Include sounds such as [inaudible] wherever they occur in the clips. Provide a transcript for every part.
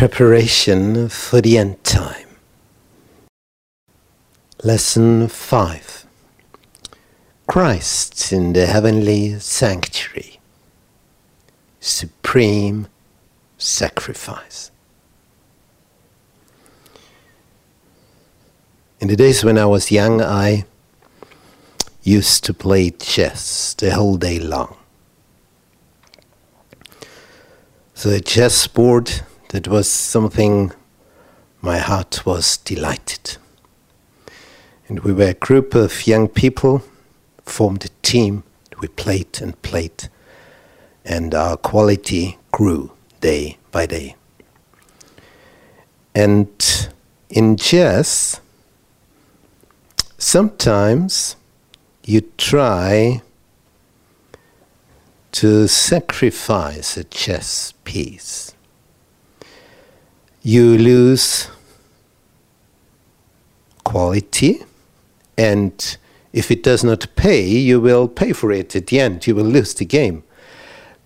Preparation for the End Time. Lesson 5 Christ in the Heavenly Sanctuary. Supreme Sacrifice. In the days when I was young, I used to play chess the whole day long. So, a chessboard that was something my heart was delighted. And we were a group of young people, formed a team, we played and played, and our quality grew day by day. And in chess, sometimes you try to sacrifice a chess piece you lose quality and if it does not pay, you will pay for it at the end. You will lose the game.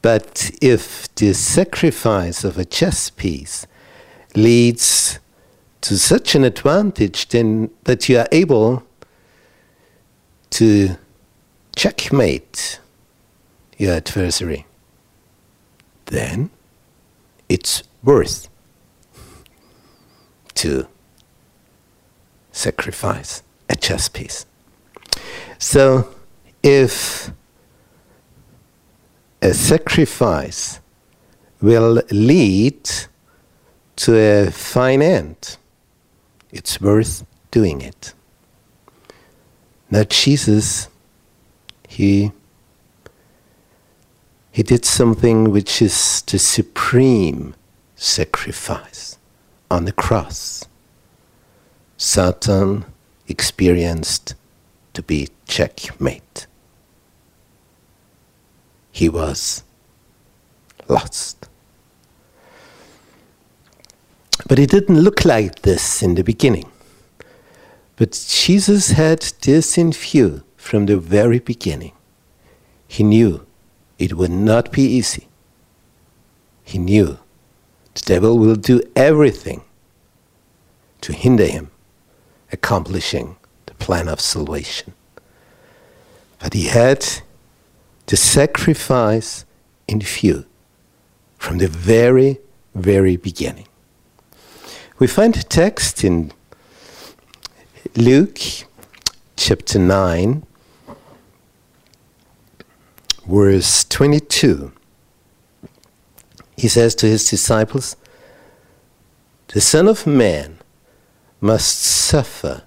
But if the sacrifice of a chess piece leads to such an advantage, then that you are able to checkmate your adversary, then it's worth to sacrifice a chess piece. So, if a sacrifice will lead to a fine end, it's worth doing it. Now, Jesus, he, he did something which is the supreme sacrifice on the cross, Satan experienced to be checkmate. He was lost. But it didn't look like this in the beginning. But Jesus had this in view from the very beginning. He knew it would not be easy. He knew the devil will do everything to hinder him accomplishing the plan of salvation. But he had to sacrifice in view from the very, very beginning. We find a text in Luke chapter 9, verse 22 he says to his disciples, The Son of Man must suffer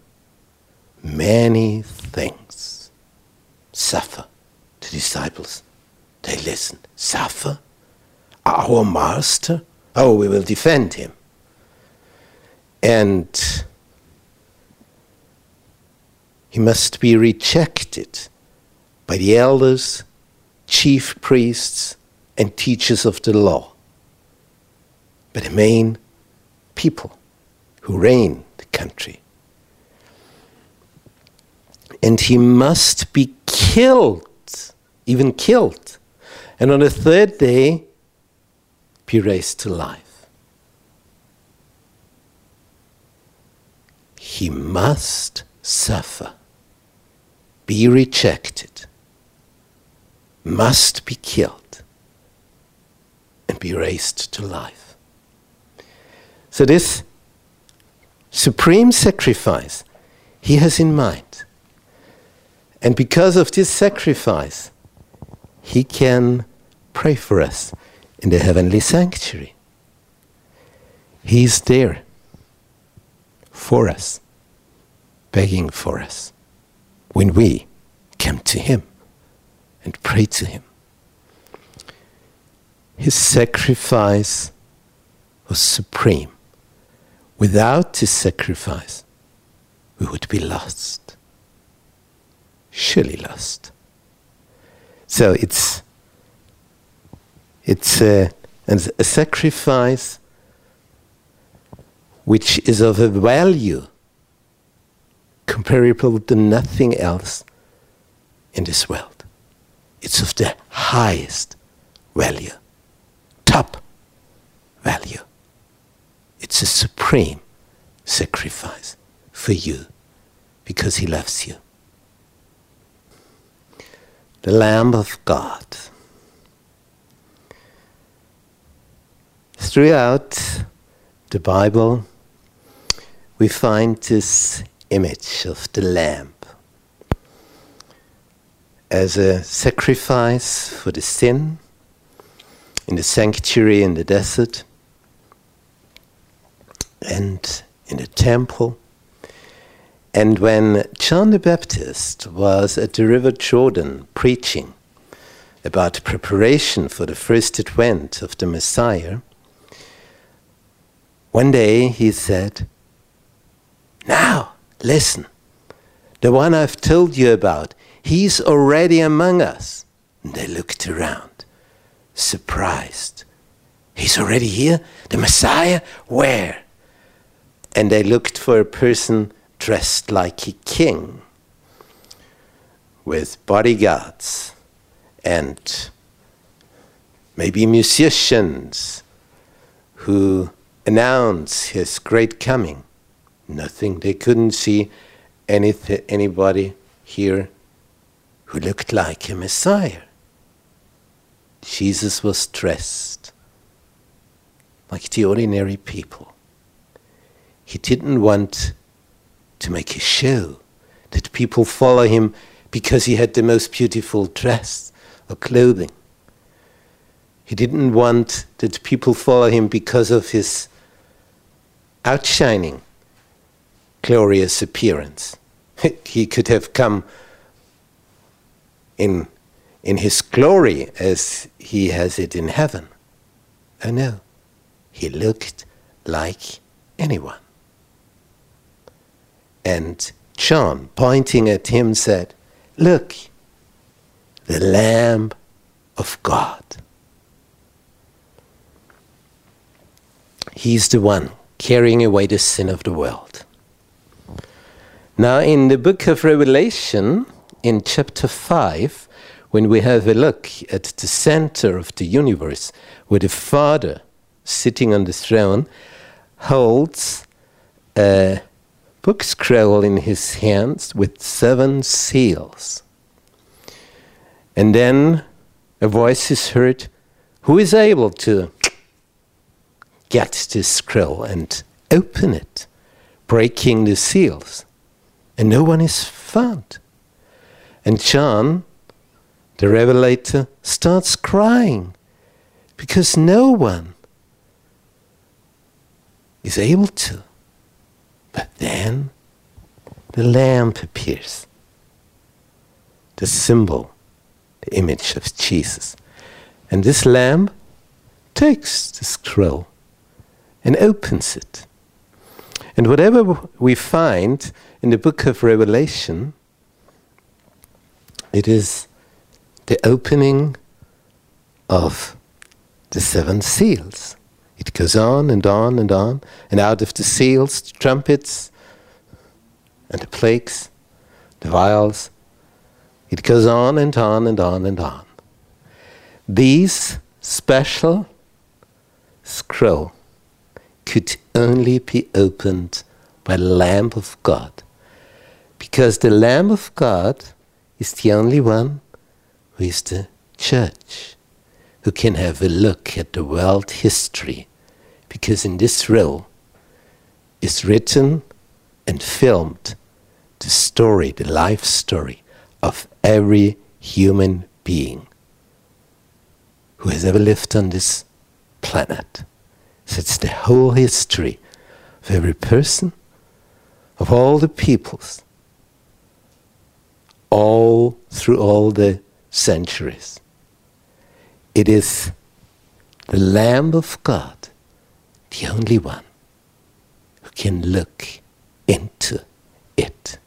many things. Suffer. The disciples, they listen. Suffer? Our master? Oh, we will defend him. And he must be rejected by the elders, chief priests, and teachers of the law but the main people who reign the country. And he must be killed, even killed, and on the third day be raised to life. He must suffer, be rejected, must be killed, and be raised to life. So, this supreme sacrifice he has in mind. And because of this sacrifice, he can pray for us in the heavenly sanctuary. He is there for us, begging for us when we come to him and pray to him. His sacrifice was supreme. Without this sacrifice, we would be lost. Surely lost. So it's it's a, a sacrifice which is of a value comparable to nothing else in this world. It's of the highest value, top value It's a supreme sacrifice for you because He loves you. The Lamb of God. Throughout the Bible, we find this image of the Lamb as a sacrifice for the sin in the sanctuary in the desert and in the temple. And when John the Baptist was at the River Jordan preaching about preparation for the first advent of the Messiah, one day he said, Now, listen, the one I've told you about, he's already among us. And they looked around, surprised. He's already here? The Messiah? Where? And they looked for a person dressed like a king, with bodyguards and maybe musicians who announce his great coming. Nothing. They couldn't see anyth- anybody here who looked like a Messiah. Jesus was dressed like the ordinary people. He didn't want to make a show that people follow him because he had the most beautiful dress or clothing. He didn't want that people follow him because of his outshining, glorious appearance. [laughs] he could have come in, in his glory as he has it in heaven. Oh no, he looked like anyone. And John, pointing at him, said, Look, the Lamb of God. He's the one carrying away the sin of the world. Now, in the book of Revelation, in chapter 5, when we have a look at the center of the universe, where the Father, sitting on the throne, holds a book scroll in his hands with seven seals. And then a voice is heard who is able to get this scroll and open it, breaking the seals. And no one is found. And John, the revelator, starts crying because no one is able to. But then the lamp appears, the symbol, the image of Jesus. And this lamp takes the scroll and opens it. And whatever we find in the book of Revelation, it is the opening of the seven seals. It goes on and on and on, and out of the seals, the trumpets, and the plagues, the vials, it goes on and on and on and on. These special scroll could only be opened by the Lamb of God, because the Lamb of God is the only one who is the church who can have a look at the world history, because in this roll is written and filmed the story, the life story of every human being who has ever lived on this planet. So it's the whole history of every person, of all the peoples, all through all the centuries. It is the Lamb of God, the only one who can look into it.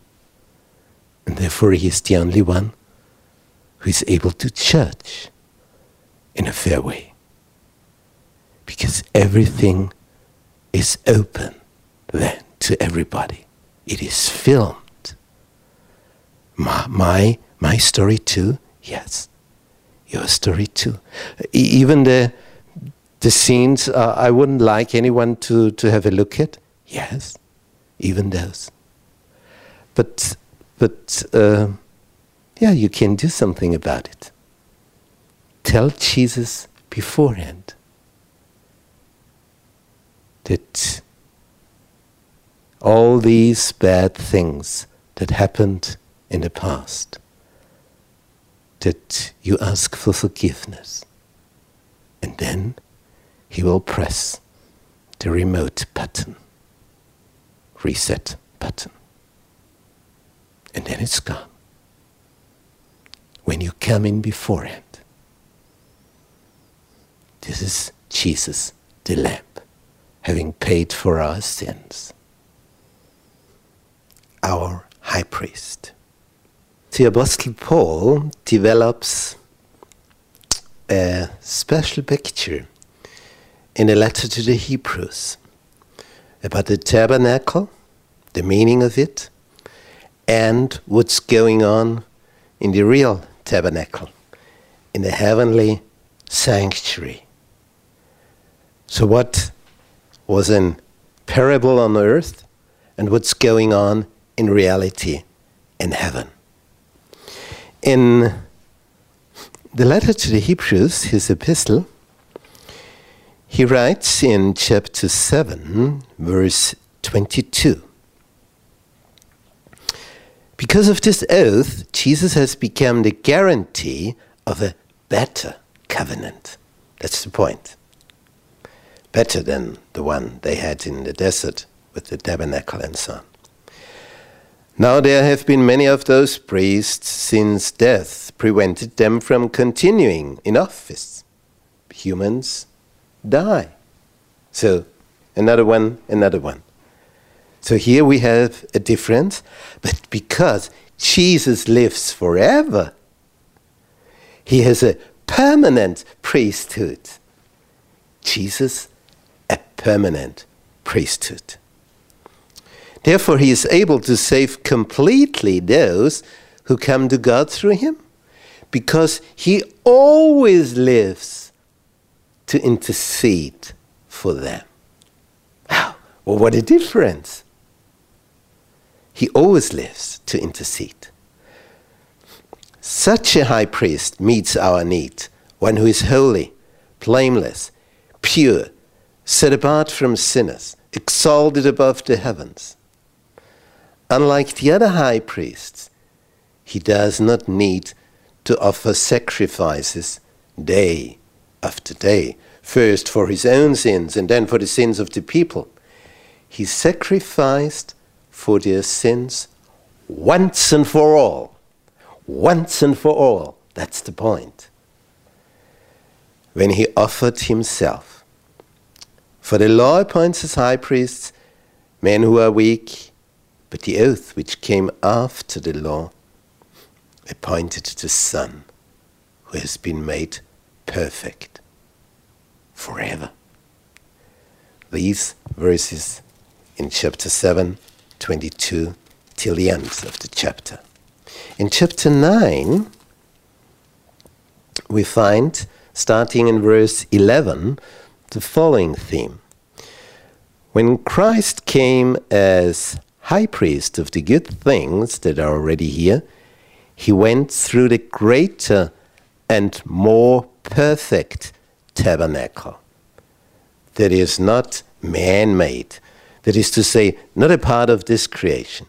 And therefore, he is the only one who is able to judge in a fair way. Because everything is open then to everybody, it is filmed. My, my, my story too, yes your story too. Even the, The scenes uh, I wouldn't like anyone to, to have a look at? Yes, even those. But, but uh, yeah, you can do something about it. Tell Jesus beforehand that all these bad things that happened in the past, that you ask for forgiveness. And then he will press the remote button, reset button. And then it's gone. When you come in beforehand, this is Jesus, the Lamb, having paid for our sins. Our high priest. The Apostle Paul develops a special picture in a letter to the Hebrews about the tabernacle, the meaning of it, and what's going on in the real tabernacle, in the heavenly sanctuary. So, what was in parable on earth and what's going on in reality in heaven? In the letter to the Hebrews, his epistle, he writes in chapter 7, verse 22 Because of this oath, Jesus has become the guarantee of a better covenant. That's the point. Better than the one they had in the desert with the tabernacle and so on. Now there have been many of those priests since death prevented them from continuing in office. Humans die. So, another one, another one. So here we have a difference, but because Jesus lives forever, he has a permanent priesthood. Jesus, a permanent priesthood. Therefore, he is able to save completely those who come to God through him, because he always lives to intercede for them. Wow, well, what a difference! He always lives to intercede. Such a high priest meets our need, one who is holy, blameless, pure, set apart from sinners, exalted above the heavens. Unlike the other high priests, he does not need to offer sacrifices day after day, first for his own sins and then for the sins of the people. He sacrificed for their sins once and for all. Once and for all. That's the point. When he offered himself. For the law appoints as high priests men who are weak, but the oath which came after the law appointed the Son who has been made perfect forever. These verses in chapter 7, 22 till the end of the chapter. In chapter 9, we find, starting in verse 11, the following theme. When Christ came as high priest of the good things that are already here, he went through the greater and more perfect tabernacle that is not man made, that is to say, not a part of this creation.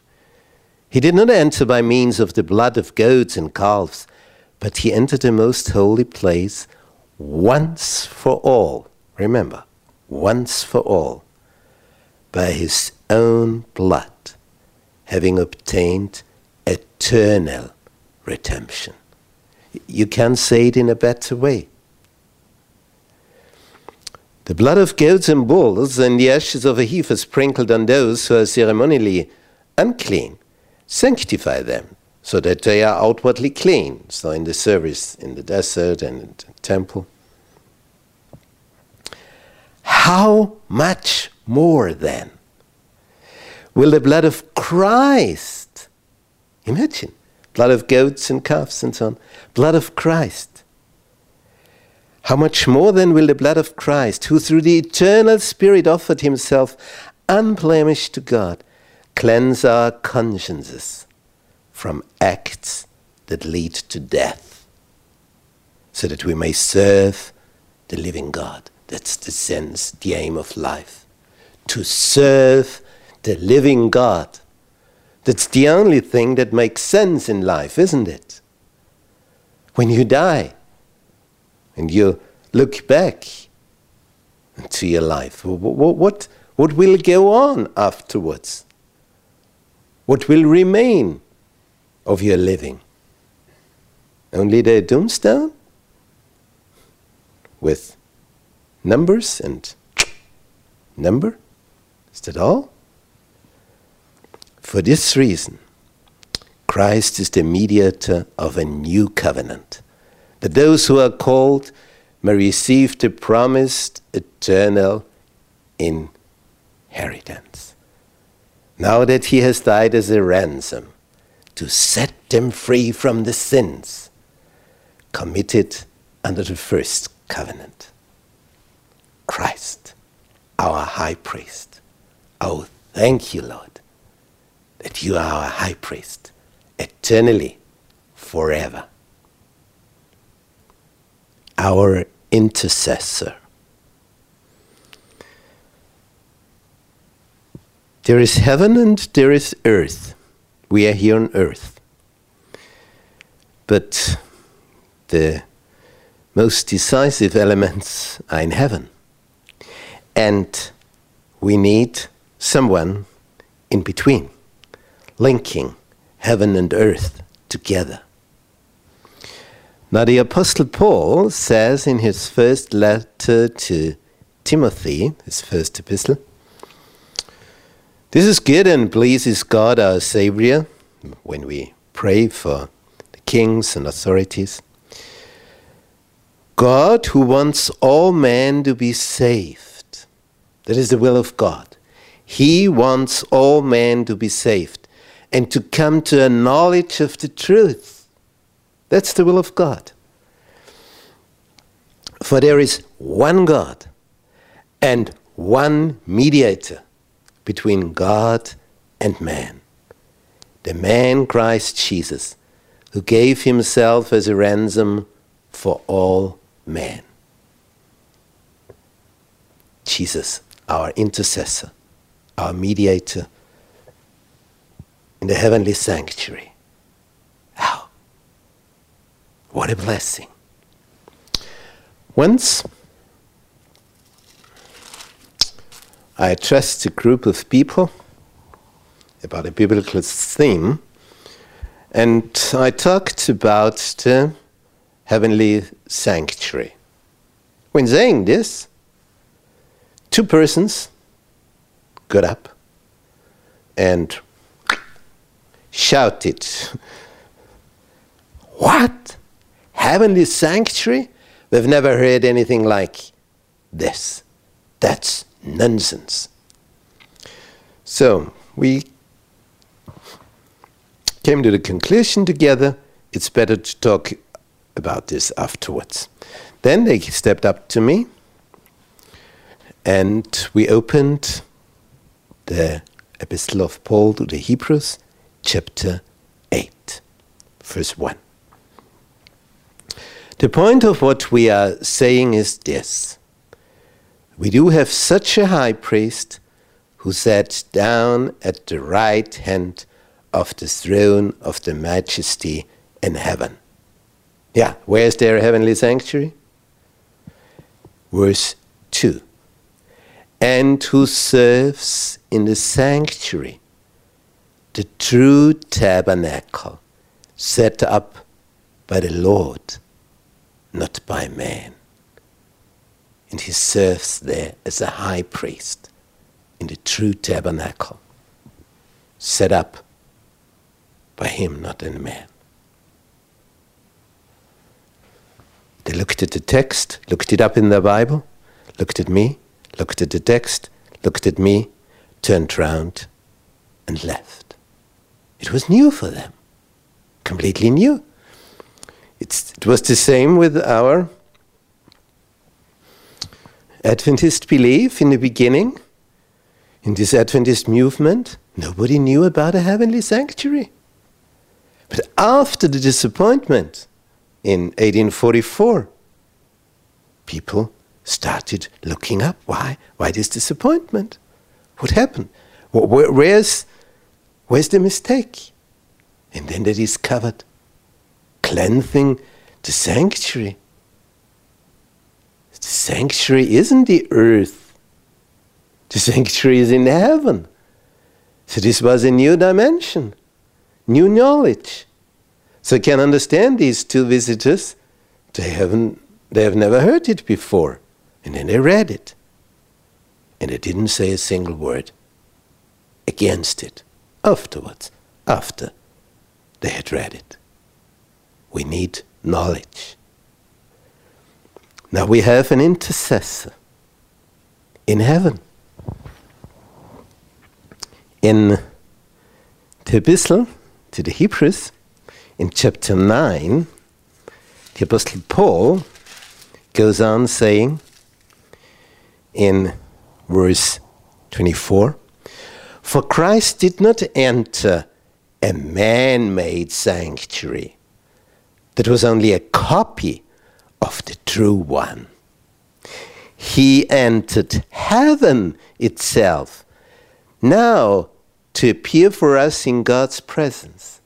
He did not enter by means of the blood of goats and calves, but he entered the most holy place once for all. Remember, once for all, by his own blood, having obtained eternal redemption. You can't say it in a better way. The blood of goats and bulls and the ashes of a heifer sprinkled on those who are ceremonially unclean sanctify them so that they are outwardly clean. So, in the service in the desert and in the temple. How much more then will the blood of Christ, imagine, blood of goats and calves and so on, blood of Christ, how much more then will the blood of Christ, who through the eternal Spirit offered himself unblemished to God, cleanse our consciences from acts that lead to death, so that we may serve the living God. That's the sense, the aim of life. To serve the living God. That's the only thing that makes sense in life, isn't it? When you die and you look back to your life, what, what, what will go on afterwards? What will remain of your living? Only the tombstone with numbers and number? Is that all? For this reason, Christ is the mediator of a new covenant, that those who are called may receive the promised eternal inheritance. Now that he has died as a ransom to set them free from the sins committed under the first covenant. Christ, our high priest. Oh, thank you, Lord, that you are our high priest eternally, forever. Our intercessor. There is heaven and there is earth. We are here on earth. But the most decisive elements are in heaven. And we need someone in between, linking heaven and earth together. Now, the Apostle Paul says in his first letter to Timothy, his first epistle, this is good and pleases God our Savior when we pray for the kings and authorities. God who wants all men to be saved. That is the will of God. He wants all men to be saved and to come to a knowledge of the truth. That's the will of God. For there is one God and one mediator between God and man. The man Christ Jesus, who gave himself as a ransom for all men. Jesus, our intercessor, our mediator in the heavenly sanctuary. What a blessing. Once I addressed a group of people about a biblical theme, and I talked about the heavenly sanctuary. When saying this, two persons got up and shouted, What? Heavenly sanctuary, we've never heard anything like this. That's nonsense. So we came to the conclusion together it's better to talk about this afterwards. Then they stepped up to me and we opened the Epistle of Paul to the Hebrews, chapter 8, verse 1. The point of what we are saying is this we do have such a high priest who sat down at the right hand of the throne of the majesty in heaven. Yeah, where is their heavenly sanctuary? Verse 2 And who serves in the sanctuary, the true tabernacle set up by the Lord not by man. And he serves there as a high priest in the true tabernacle, set up by him, not in man. They looked at the text, looked it up in the Bible, looked at me, looked at the text, looked at me, turned round, and left. It was new for them, completely new. It's, it was the same with our Adventist belief in the beginning, in this Adventist movement, nobody knew about a heavenly sanctuary. But after the disappointment in 1844, people started looking up. Why? Why this disappointment? What happened? Where, where's, where's the mistake? And then they discovered cleansing the sanctuary. The sanctuary isn't the earth. The sanctuary is in heaven. So this was a new dimension, new knowledge. So I can understand these two visitors. They haven't they have never heard it before. And then they read it. And they didn't say a single word against it afterwards, after they had read it. We need knowledge. Now we have an intercessor in heaven. In the epistle to the Hebrews, in chapter 9, the Apostle Paul goes on saying in verse 24 For Christ did not enter a man made sanctuary that was only a copy of the true one. He entered heaven itself now to appear for us in God's presence.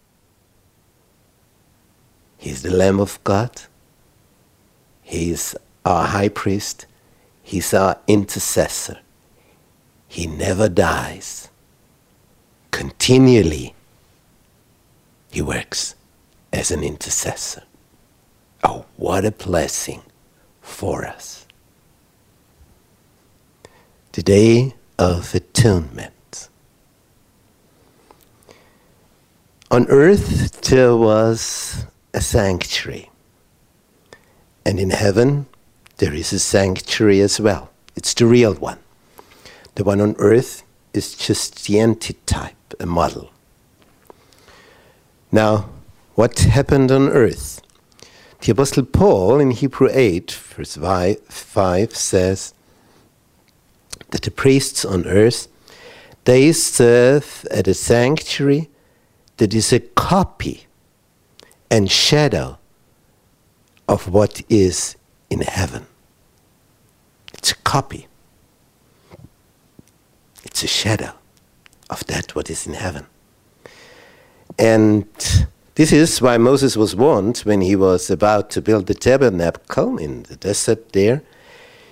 He is the Lamb of God. He is our high priest. He is our intercessor. He never dies. Continually, he works as an intercessor. Oh, what a blessing for us. The day of atonement. On earth there was a sanctuary, and in heaven there is a sanctuary as well. It's the real one. The one on earth is just the antitype, a model. Now, what happened on earth? The Apostle Paul in Hebrew 8, verse 5 says that the priests on earth they serve at a sanctuary that is a copy and shadow of what is in heaven. It's a copy. It's a shadow of that what is in heaven. And this is why Moses was warned when he was about to build the tabernacle in the desert there.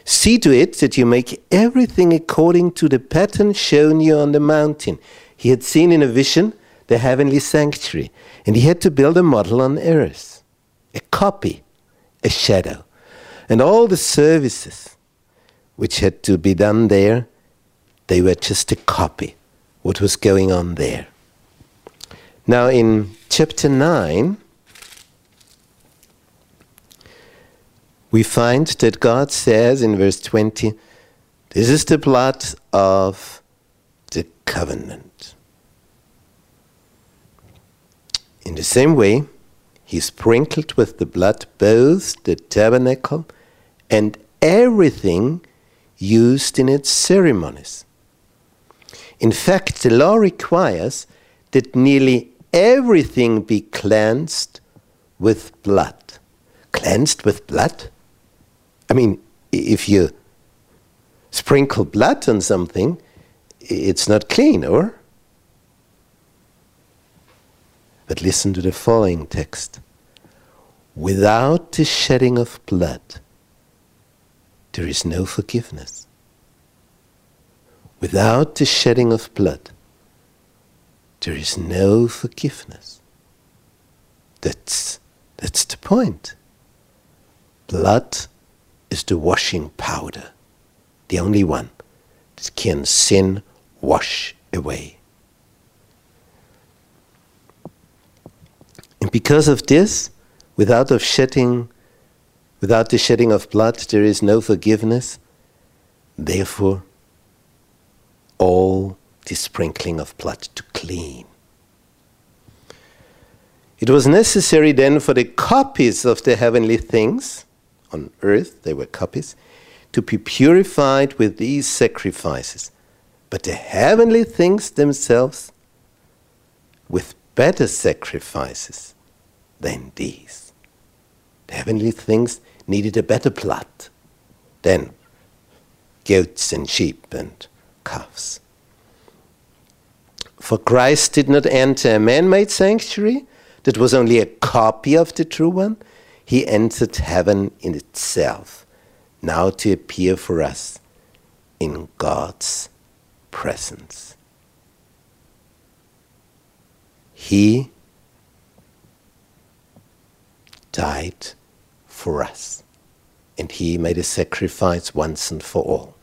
See to it that you make everything according to the pattern shown you on the mountain. He had seen in a vision the heavenly sanctuary, and he had to build a model on earth, a copy, a shadow. And all the services which had to be done there, they were just a copy what was going on there. Now in chapter 9, we find that God says in verse 20, This is the blood of the covenant. In the same way, he sprinkled with the blood both the tabernacle and everything used in its ceremonies. In fact, the law requires that nearly everything be cleansed with blood. Cleansed with blood? I mean, if you sprinkle blood on something, it's not clean, or? But listen to the following text. Without the shedding of blood, there is no forgiveness. Without the shedding of blood, there is no forgiveness. That's, that's the point. Blood is the washing powder, the only one that can sin wash away. And because of this, without of shedding Without the shedding of blood, there is no forgiveness. Therefore, all the sprinkling of blood to clean. It was necessary then for the copies of the heavenly things on earth, they were copies, to be purified with these sacrifices, but the heavenly things themselves with better sacrifices than these. The heavenly things needed a better blood than goats and sheep and calves. For Christ did not enter a man made sanctuary that was only a copy of the true one. He entered heaven in itself, now to appear for us in God's presence. He died for us, and He made a sacrifice once and for all.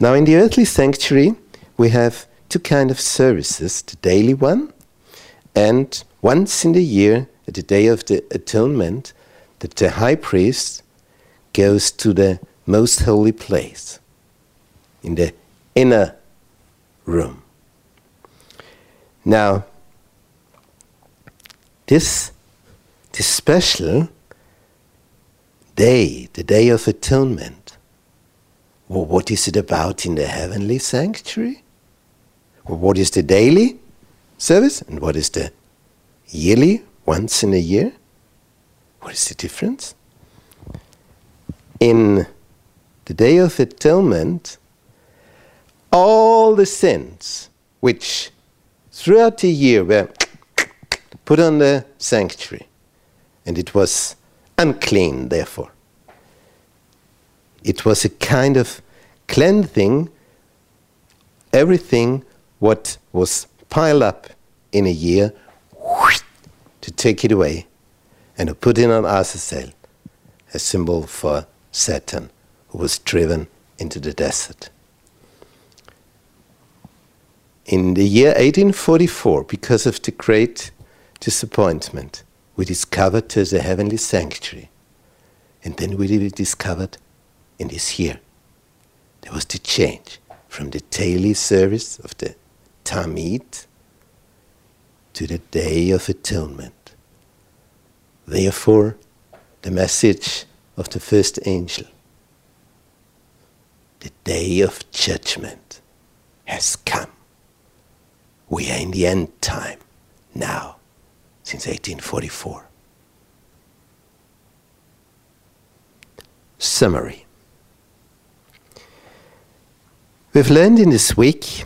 Now, in the earthly sanctuary, we have two kind of services the daily one and once in the year at the day of the atonement that the high priest goes to the most holy place in the inner room. Now this this special day the day of atonement well, what is it about in the heavenly sanctuary what is the daily service and what is the yearly, once in a year? What is the difference? In the Day of Atonement, all the sins which throughout the year were [tsk] put on the sanctuary, and it was unclean, therefore. It was a kind of cleansing everything what was piled up in a year to take it away and to put it on Azazel, a symbol for Satan, who was driven into the desert. In the year 1844, because of the great disappointment, we discovered a heavenly sanctuary. And then we discovered in this year there was the change from the daily service of the Tamid to the Day of Atonement. Therefore, the message of the first angel, the day of judgment has come. We are in the end time now, since 1844. Summary. We've learned in this week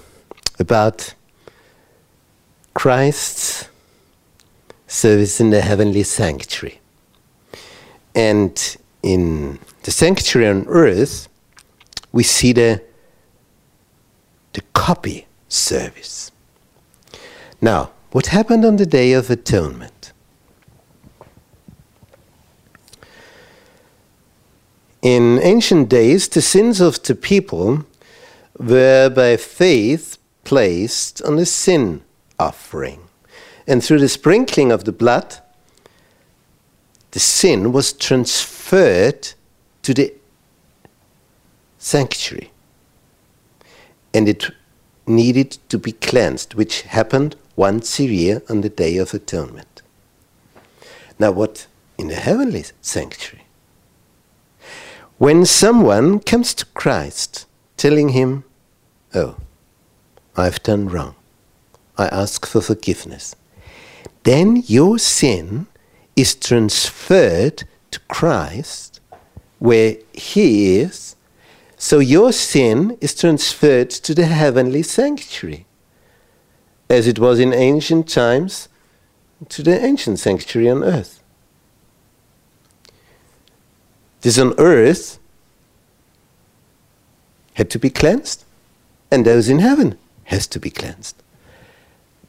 about Christ's service in the heavenly sanctuary. And in the sanctuary on earth, we see the, the copy service. Now, what happened on the Day of Atonement? In ancient days, the sins of the people were by faith placed on the sin offering. And through the sprinkling of the blood, the sin was transferred to the sanctuary. And it needed to be cleansed, which happened once a year on the Day of Atonement. Now, what in the heavenly sanctuary? When someone comes to Christ telling him, Oh, I've done wrong. I ask for forgiveness. Then your sin is transferred to Christ, where He is. So your sin is transferred to the heavenly sanctuary, as it was in ancient times to the ancient sanctuary on earth. This on earth had to be cleansed and those in heaven has to be cleansed.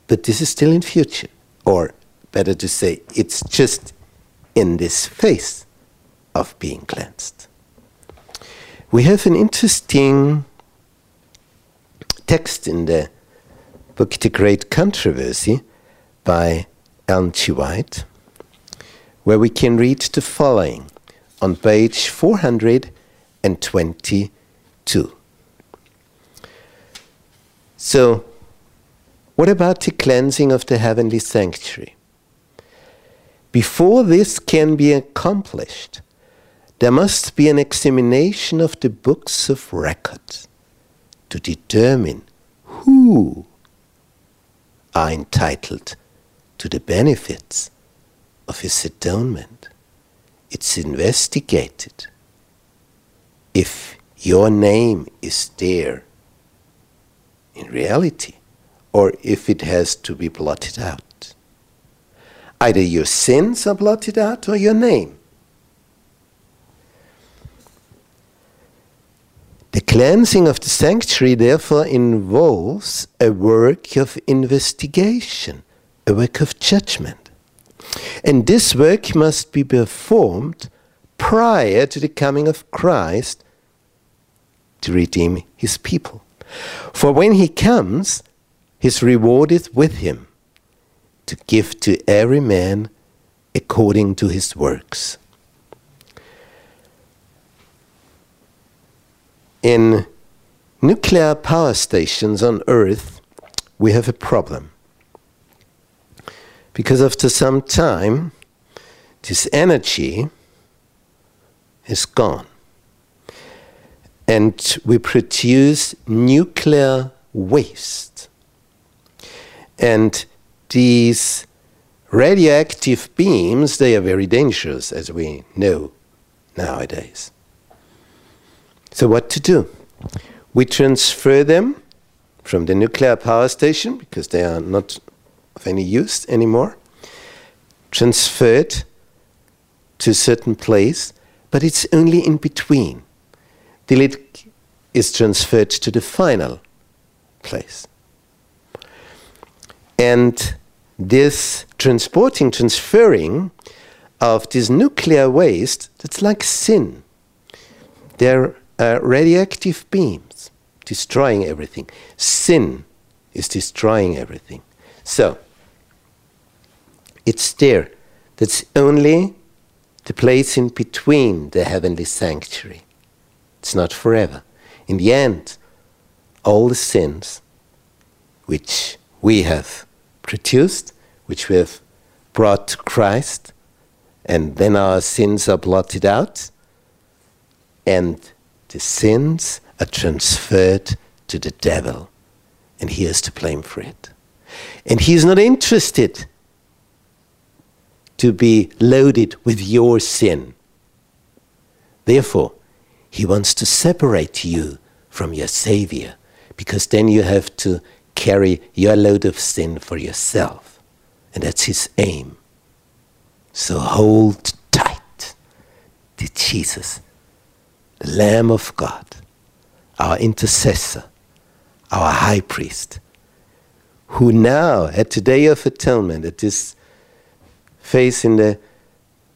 But this is still in future, or better to say, it's just in this phase of being cleansed. We have an interesting text in the book The Great Controversy by Ellen G. White, where we can read the following on page 422. So, what about the cleansing of the heavenly sanctuary? Before this can be accomplished, there must be an examination of the books of record to determine who are entitled to the benefits of his atonement. It's investigated. If your name is there in reality, or if it has to be blotted out. Either your sins are blotted out or your name. The cleansing of the sanctuary therefore involves a work of investigation, a work of judgment. And this work must be performed prior to the coming of Christ to redeem his people. For when he comes, his reward is with him to give to every man according to his works. In nuclear power stations on Earth, we have a problem. Because after some time, this energy is gone. And we produce nuclear waste. And these radioactive beams, they are very dangerous, as we know nowadays. So, what to do? We transfer them from the nuclear power station because they are not of any use anymore, transferred to a certain place, but it's only in between till it is transferred to the final place. And this transporting, transferring of this nuclear waste, that's like sin. They're uh, radioactive beams destroying everything. Sin is destroying everything. So, it's there. That's only the place in between the heavenly sanctuary. It's not forever. In the end, all the sins which we have produced, which we have brought to Christ, and then our sins are blotted out, and the sins are transferred to the devil, and he is to blame for it. And he is not interested to be loaded with your sin. Therefore, he wants to separate you from your Savior, because then you have to carry your load of sin for yourself. And that's his aim. So hold tight to Jesus the Lamb of God, our intercessor, our high priest, who now, at the day of atonement, at this face in the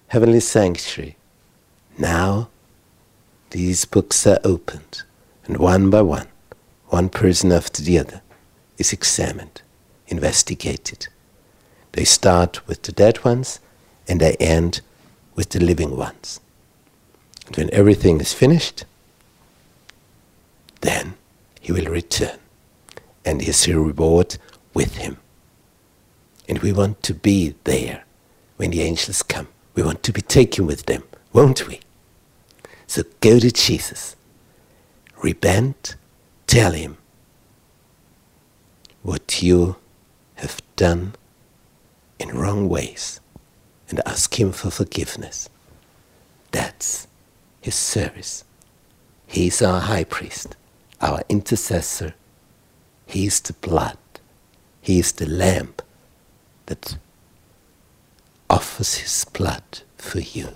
heavenly sanctuary, now these books are opened, and one by one, one person after the other is examined, investigated. They start with the dead ones, and they end with the living ones. And when everything is finished, then he will return and his reward with him. And we want to be there when the angels come. We want to be taken with them, won't we? So go to Jesus. Repent, tell him what you have done in wrong ways, and ask him for forgiveness. That's his service. He's our high priest, our intercessor. He's the blood. He's the lamb that offers his blood for you.